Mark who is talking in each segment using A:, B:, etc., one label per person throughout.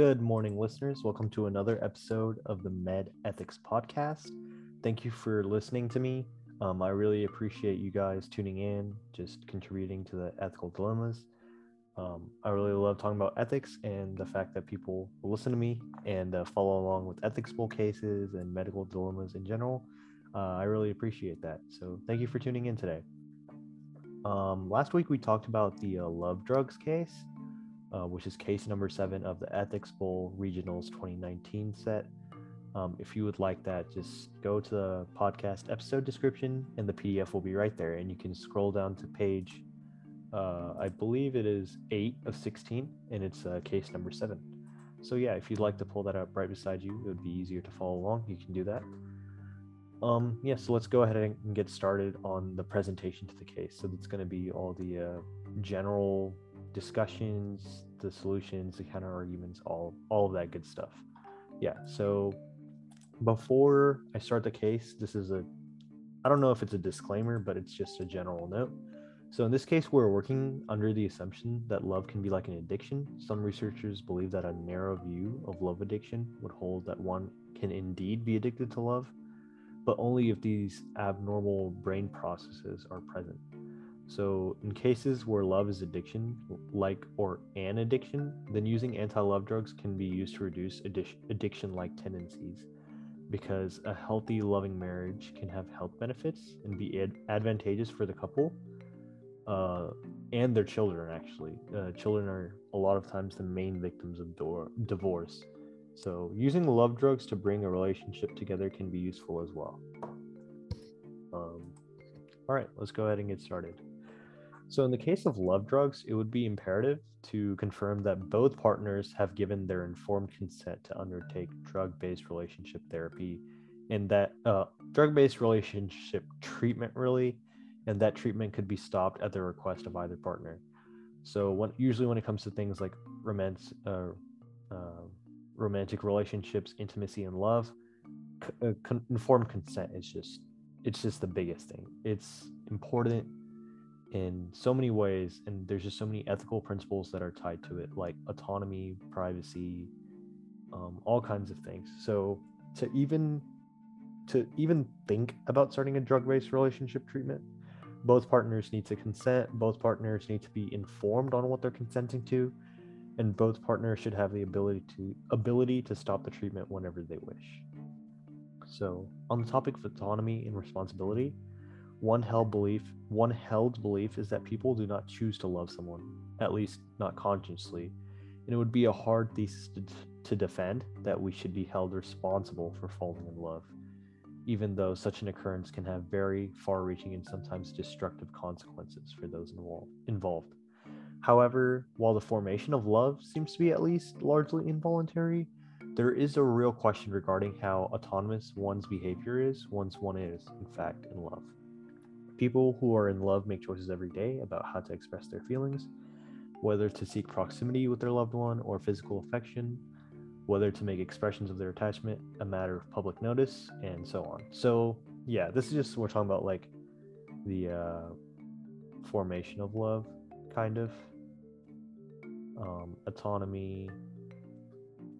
A: Good morning, listeners. Welcome to another episode of the Med Ethics Podcast. Thank you for listening to me. Um, I really appreciate you guys tuning in, just contributing to the ethical dilemmas. Um, I really love talking about ethics and the fact that people listen to me and uh, follow along with ethics bowl cases and medical dilemmas in general. Uh, I really appreciate that. So, thank you for tuning in today. Um, last week, we talked about the uh, love drugs case uh, which is case number seven of the Ethics Bowl Regionals 2019 set. Um, if you would like that, just go to the podcast episode description and the PDF will be right there. And you can scroll down to page, uh, I believe it is eight of 16, and it's uh, case number seven. So, yeah, if you'd like to pull that up right beside you, it would be easier to follow along. You can do that. Um, yeah, so let's go ahead and get started on the presentation to the case. So, it's going to be all the uh, general discussions, the solutions, the counter arguments, all all of that good stuff. Yeah. So before I start the case, this is a I don't know if it's a disclaimer, but it's just a general note. So in this case, we're working under the assumption that love can be like an addiction. Some researchers believe that a narrow view of love addiction would hold that one can indeed be addicted to love, but only if these abnormal brain processes are present. So, in cases where love is addiction, like or an addiction, then using anti love drugs can be used to reduce addiction like tendencies because a healthy, loving marriage can have health benefits and be ad- advantageous for the couple uh, and their children, actually. Uh, children are a lot of times the main victims of door- divorce. So, using love drugs to bring a relationship together can be useful as well. Um, all right, let's go ahead and get started. So, in the case of love drugs, it would be imperative to confirm that both partners have given their informed consent to undertake drug based relationship therapy and that uh, drug based relationship treatment, really, and that treatment could be stopped at the request of either partner. So, when, usually when it comes to things like romance, uh, uh, romantic relationships, intimacy, and love, c- uh, con- informed consent is just it's just the biggest thing. It's important in so many ways and there's just so many ethical principles that are tied to it like autonomy privacy um, all kinds of things. So to even to even think about starting a drug-based relationship treatment both partners need to consent both partners need to be informed on what they're consenting to and both partners should have the ability to ability to stop the treatment whenever they wish. So on the topic of autonomy and responsibility one held belief, one held belief is that people do not choose to love someone, at least not consciously, and it would be a hard thesis to, to defend that we should be held responsible for falling in love, even though such an occurrence can have very far-reaching and sometimes destructive consequences for those involved. However, while the formation of love seems to be at least largely involuntary, there is a real question regarding how autonomous one's behavior is once one is, in fact, in love. People who are in love make choices every day about how to express their feelings, whether to seek proximity with their loved one or physical affection, whether to make expressions of their attachment a matter of public notice, and so on. So, yeah, this is just we're talking about like the uh, formation of love, kind of um, autonomy,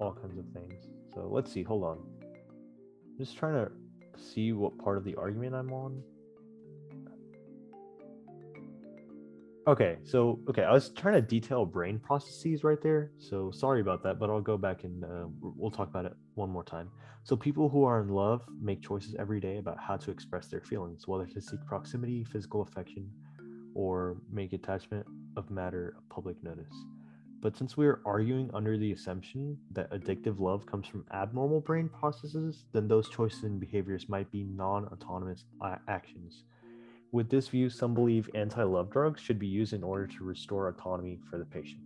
A: all kinds of things. So let's see. Hold on. I'm just trying to see what part of the argument I'm on. Okay, so okay, I was trying to detail brain processes right there. So sorry about that, but I'll go back and uh, we'll talk about it one more time. So people who are in love make choices every day about how to express their feelings, whether to seek proximity, physical affection, or make attachment of matter public notice. But since we are arguing under the assumption that addictive love comes from abnormal brain processes, then those choices and behaviors might be non-autonomous actions with this view, some believe anti love drugs should be used in order to restore autonomy for the patient.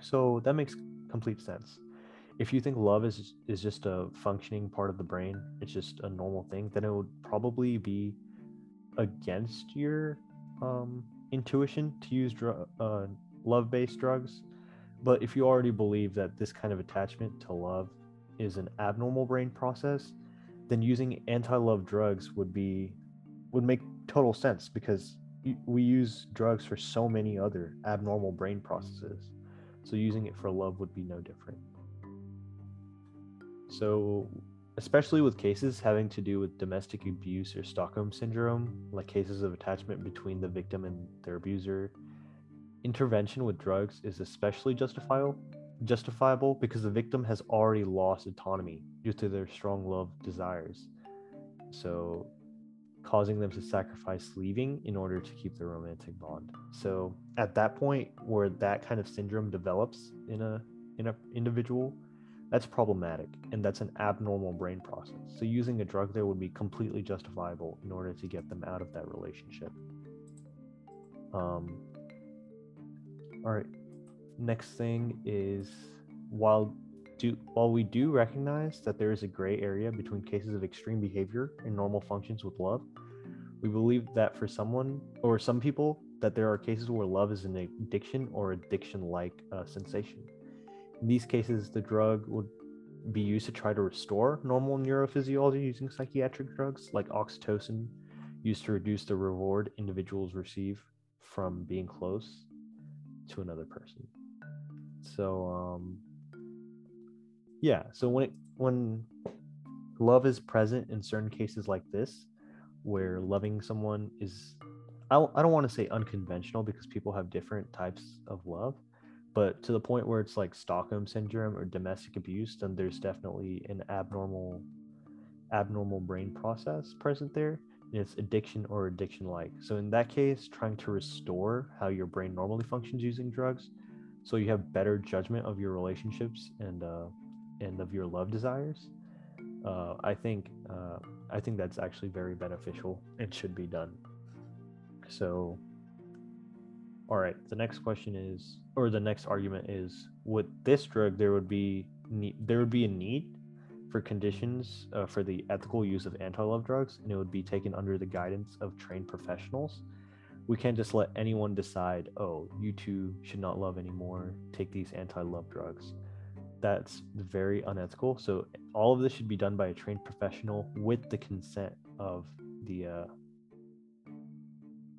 A: So that makes complete sense. If you think love is, is just a functioning part of the brain, it's just a normal thing, then it would probably be against your um, intuition to use dr- uh, love based drugs. But if you already believe that this kind of attachment to love is an abnormal brain process, then using anti love drugs would be would make total sense because we use drugs for so many other abnormal brain processes. So using it for love would be no different. So, especially with cases having to do with domestic abuse or Stockholm syndrome, like cases of attachment between the victim and their abuser, intervention with drugs is especially justifiable justifiable because the victim has already lost autonomy due to their strong love desires. So, causing them to sacrifice leaving in order to keep the romantic bond. So, at that point where that kind of syndrome develops in a in an individual, that's problematic and that's an abnormal brain process. So, using a drug there would be completely justifiable in order to get them out of that relationship. Um, all right. Next thing is while do while we do recognize that there is a gray area between cases of extreme behavior and normal functions with love, we believe that for someone or some people that there are cases where love is an addiction or addiction-like uh, sensation. In these cases, the drug would be used to try to restore normal neurophysiology using psychiatric drugs like oxytocin, used to reduce the reward individuals receive from being close to another person. So, um, yeah. So when it, when love is present in certain cases like this, where loving someone is, I I don't want to say unconventional because people have different types of love, but to the point where it's like Stockholm syndrome or domestic abuse, then there's definitely an abnormal abnormal brain process present there and it's addiction or addiction like so in that case trying to restore how your brain normally functions using drugs so you have better judgment of your relationships and uh and of your love desires uh i think uh i think that's actually very beneficial and should be done. So all right the next question is or the next argument is with this drug there would be need, there would be a need for conditions uh, for the ethical use of anti-love drugs and it would be taken under the guidance of trained professionals. We can't just let anyone decide oh you two should not love anymore take these anti-love drugs that's very unethical so all of this should be done by a trained professional with the consent of the uh,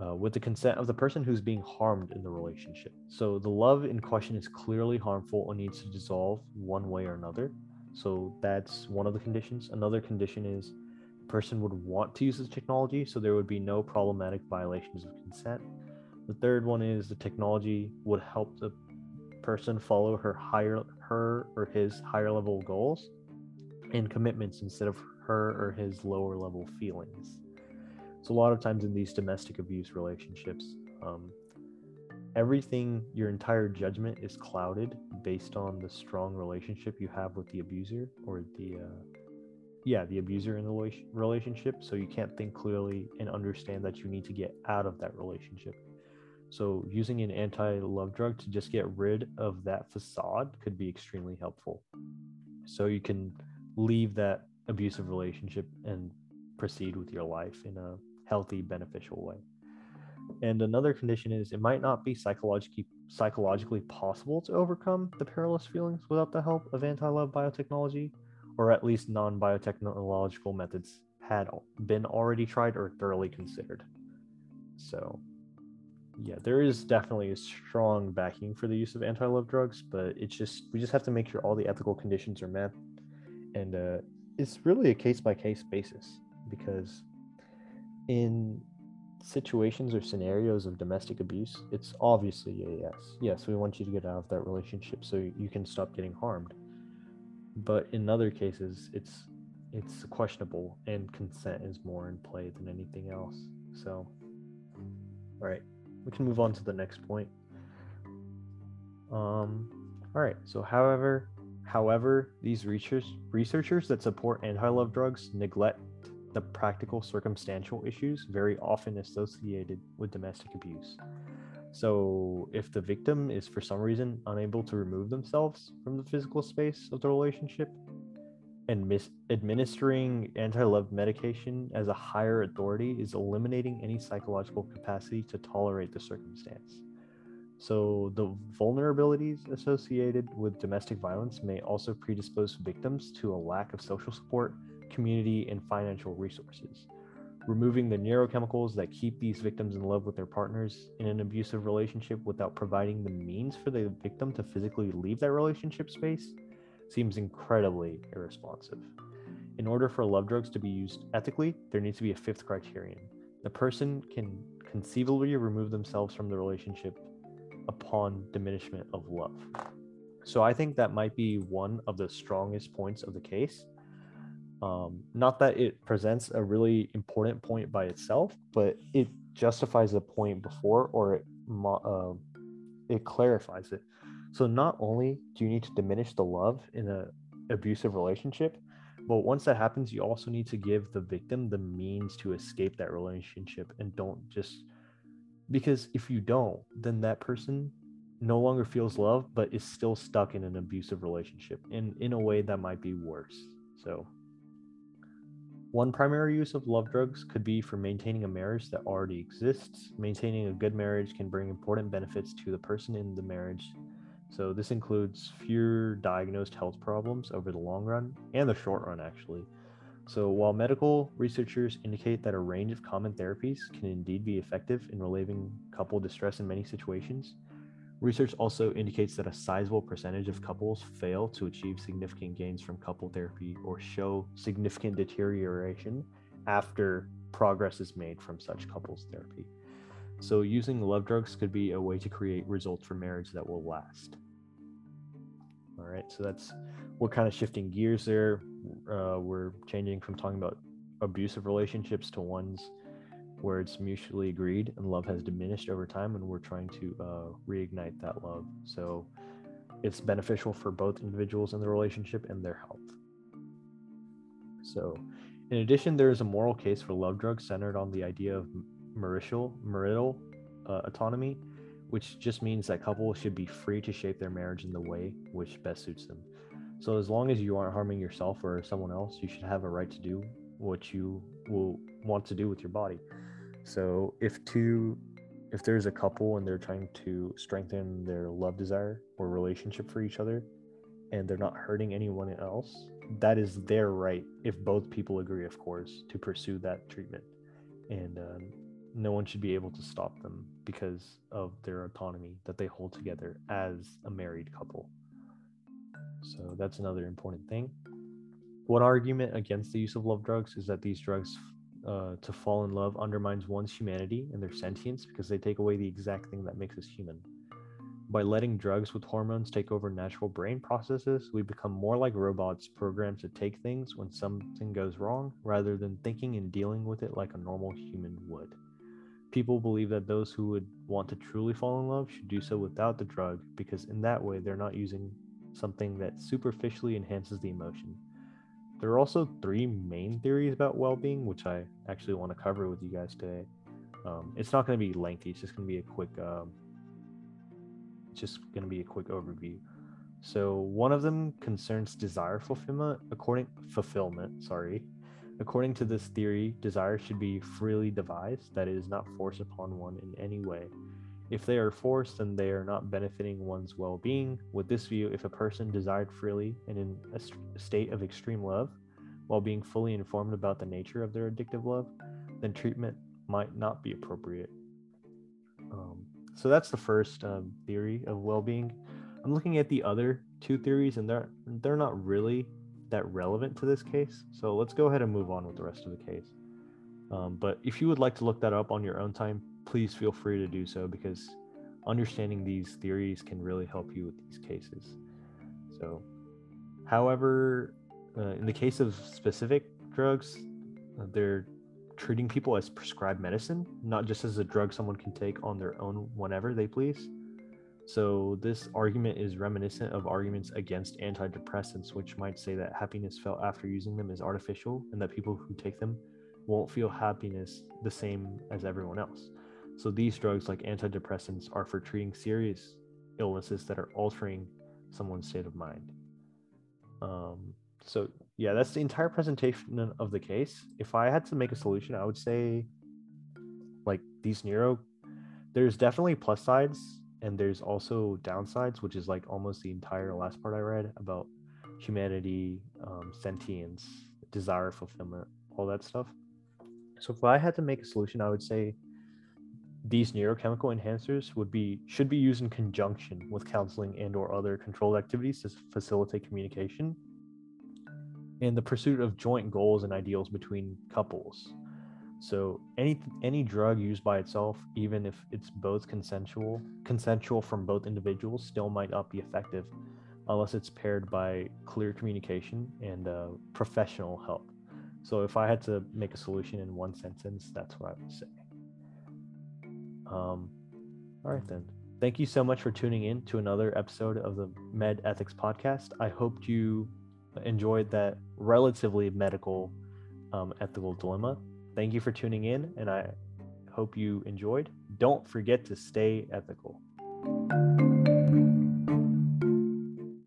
A: uh, with the consent of the person who's being harmed in the relationship. So the love in question is clearly harmful and needs to dissolve one way or another. So that's one of the conditions. Another condition is the person would want to use this technology, so there would be no problematic violations of consent. The third one is the technology would help the person follow her higher her or his higher level goals and commitments instead of her or his lower level feelings. So a lot of times in these domestic abuse relationships, um, everything, your entire judgment is clouded based on the strong relationship you have with the abuser or the, uh, yeah, the abuser in the relationship. So you can't think clearly and understand that you need to get out of that relationship. So using an anti-love drug to just get rid of that facade could be extremely helpful. So you can leave that abusive relationship and proceed with your life in a healthy, beneficial way. And another condition is it might not be psychologically psychologically possible to overcome the perilous feelings without the help of anti-love biotechnology, or at least non-biotechnological methods had been already tried or thoroughly considered. So, yeah, there is definitely a strong backing for the use of anti-love drugs, but it's just we just have to make sure all the ethical conditions are met, and uh, it's really a case-by-case basis because in situations or scenarios of domestic abuse, it's obviously a yes. Yes, we want you to get out of that relationship so you can stop getting harmed. But in other cases, it's it's questionable and consent is more in play than anything else. So all right, we can move on to the next point. Um all right, so however however these researchers researchers that support anti-love drugs neglect the practical circumstantial issues very often associated with domestic abuse. So, if the victim is for some reason unable to remove themselves from the physical space of the relationship, and mis- administering anti love medication as a higher authority is eliminating any psychological capacity to tolerate the circumstance. So, the vulnerabilities associated with domestic violence may also predispose victims to a lack of social support community, and financial resources. Removing the neurochemicals that keep these victims in love with their partners in an abusive relationship without providing the means for the victim to physically leave that relationship space seems incredibly irresponsive. In order for love drugs to be used ethically, there needs to be a fifth criterion. The person can conceivably remove themselves from the relationship upon diminishment of love. So I think that might be one of the strongest points of the case. Um, not that it presents a really important point by itself, but it justifies the point before or it uh, it clarifies it. So not only do you need to diminish the love in a abusive relationship, but once that happens, you also need to give the victim the means to escape that relationship and don't just because if you don't, then that person no longer feels love but is still stuck in an abusive relationship and in a way that might be worse. So one primary use of love drugs could be for maintaining a marriage that already exists. Maintaining a good marriage can bring important benefits to the person in the marriage. So, this includes fewer diagnosed health problems over the long run and the short run, actually. So, while medical researchers indicate that a range of common therapies can indeed be effective in relieving couple distress in many situations, Research also indicates that a sizable percentage of couples fail to achieve significant gains from couple therapy or show significant deterioration after progress is made from such couples therapy. So, using love drugs could be a way to create results for marriage that will last. All right, so that's we're kind of shifting gears there. Uh, we're changing from talking about abusive relationships to ones where it's mutually agreed and love has diminished over time and we're trying to uh, reignite that love so it's beneficial for both individuals in the relationship and their health so in addition there is a moral case for love drugs centered on the idea of marital marital uh, autonomy which just means that couples should be free to shape their marriage in the way which best suits them so as long as you aren't harming yourself or someone else you should have a right to do what you will want to do with your body so if two if there's a couple and they're trying to strengthen their love desire or relationship for each other and they're not hurting anyone else, that is their right if both people agree, of course, to pursue that treatment. And um, no one should be able to stop them because of their autonomy that they hold together as a married couple. So that's another important thing. One argument against the use of love drugs is that these drugs uh, to fall in love undermines one's humanity and their sentience because they take away the exact thing that makes us human. By letting drugs with hormones take over natural brain processes, we become more like robots programmed to take things when something goes wrong rather than thinking and dealing with it like a normal human would. People believe that those who would want to truly fall in love should do so without the drug because, in that way, they're not using something that superficially enhances the emotion there are also three main theories about well-being, which I actually want to cover with you guys today. Um, it's not going to be lengthy. It's just going to be a quick. Um, just going to be a quick overview. So one of them concerns desire fulfillment. According fulfillment, sorry. According to this theory, desire should be freely devised, that is, not forced upon one in any way. If they are forced, then they are not benefiting one's well being. With this view, if a person desired freely and in a state of extreme love, while being fully informed about the nature of their addictive love, then treatment might not be appropriate. Um, so that's the first um, theory of well-being. I'm looking at the other two theories, and they're they're not really that relevant to this case. So let's go ahead and move on with the rest of the case. Um, but if you would like to look that up on your own time, please feel free to do so because understanding these theories can really help you with these cases. So, however, uh, in the case of specific drugs, uh, they're treating people as prescribed medicine, not just as a drug someone can take on their own whenever they please. So, this argument is reminiscent of arguments against antidepressants, which might say that happiness felt after using them is artificial and that people who take them won't feel happiness the same as everyone else. So these drugs, like antidepressants, are for treating serious illnesses that are altering someone's state of mind. Um, so yeah, that's the entire presentation of the case. If I had to make a solution, I would say, like these neuro, there's definitely plus sides and there's also downsides, which is like almost the entire last part I read about humanity, um, sentience, desire fulfillment, all that stuff. So if I had to make a solution, I would say these neurochemical enhancers would be should be used in conjunction with counseling and or other controlled activities to facilitate communication and the pursuit of joint goals and ideals between couples so any any drug used by itself even if it's both consensual consensual from both individuals still might not be effective unless it's paired by clear communication and uh, professional help so if i had to make a solution in one sentence that's what i would say um, all right, then. Thank you so much for tuning in to another episode of the Med Ethics Podcast. I hope you enjoyed that relatively medical um, ethical dilemma. Thank you for tuning in, and I hope you enjoyed. Don't forget to stay ethical.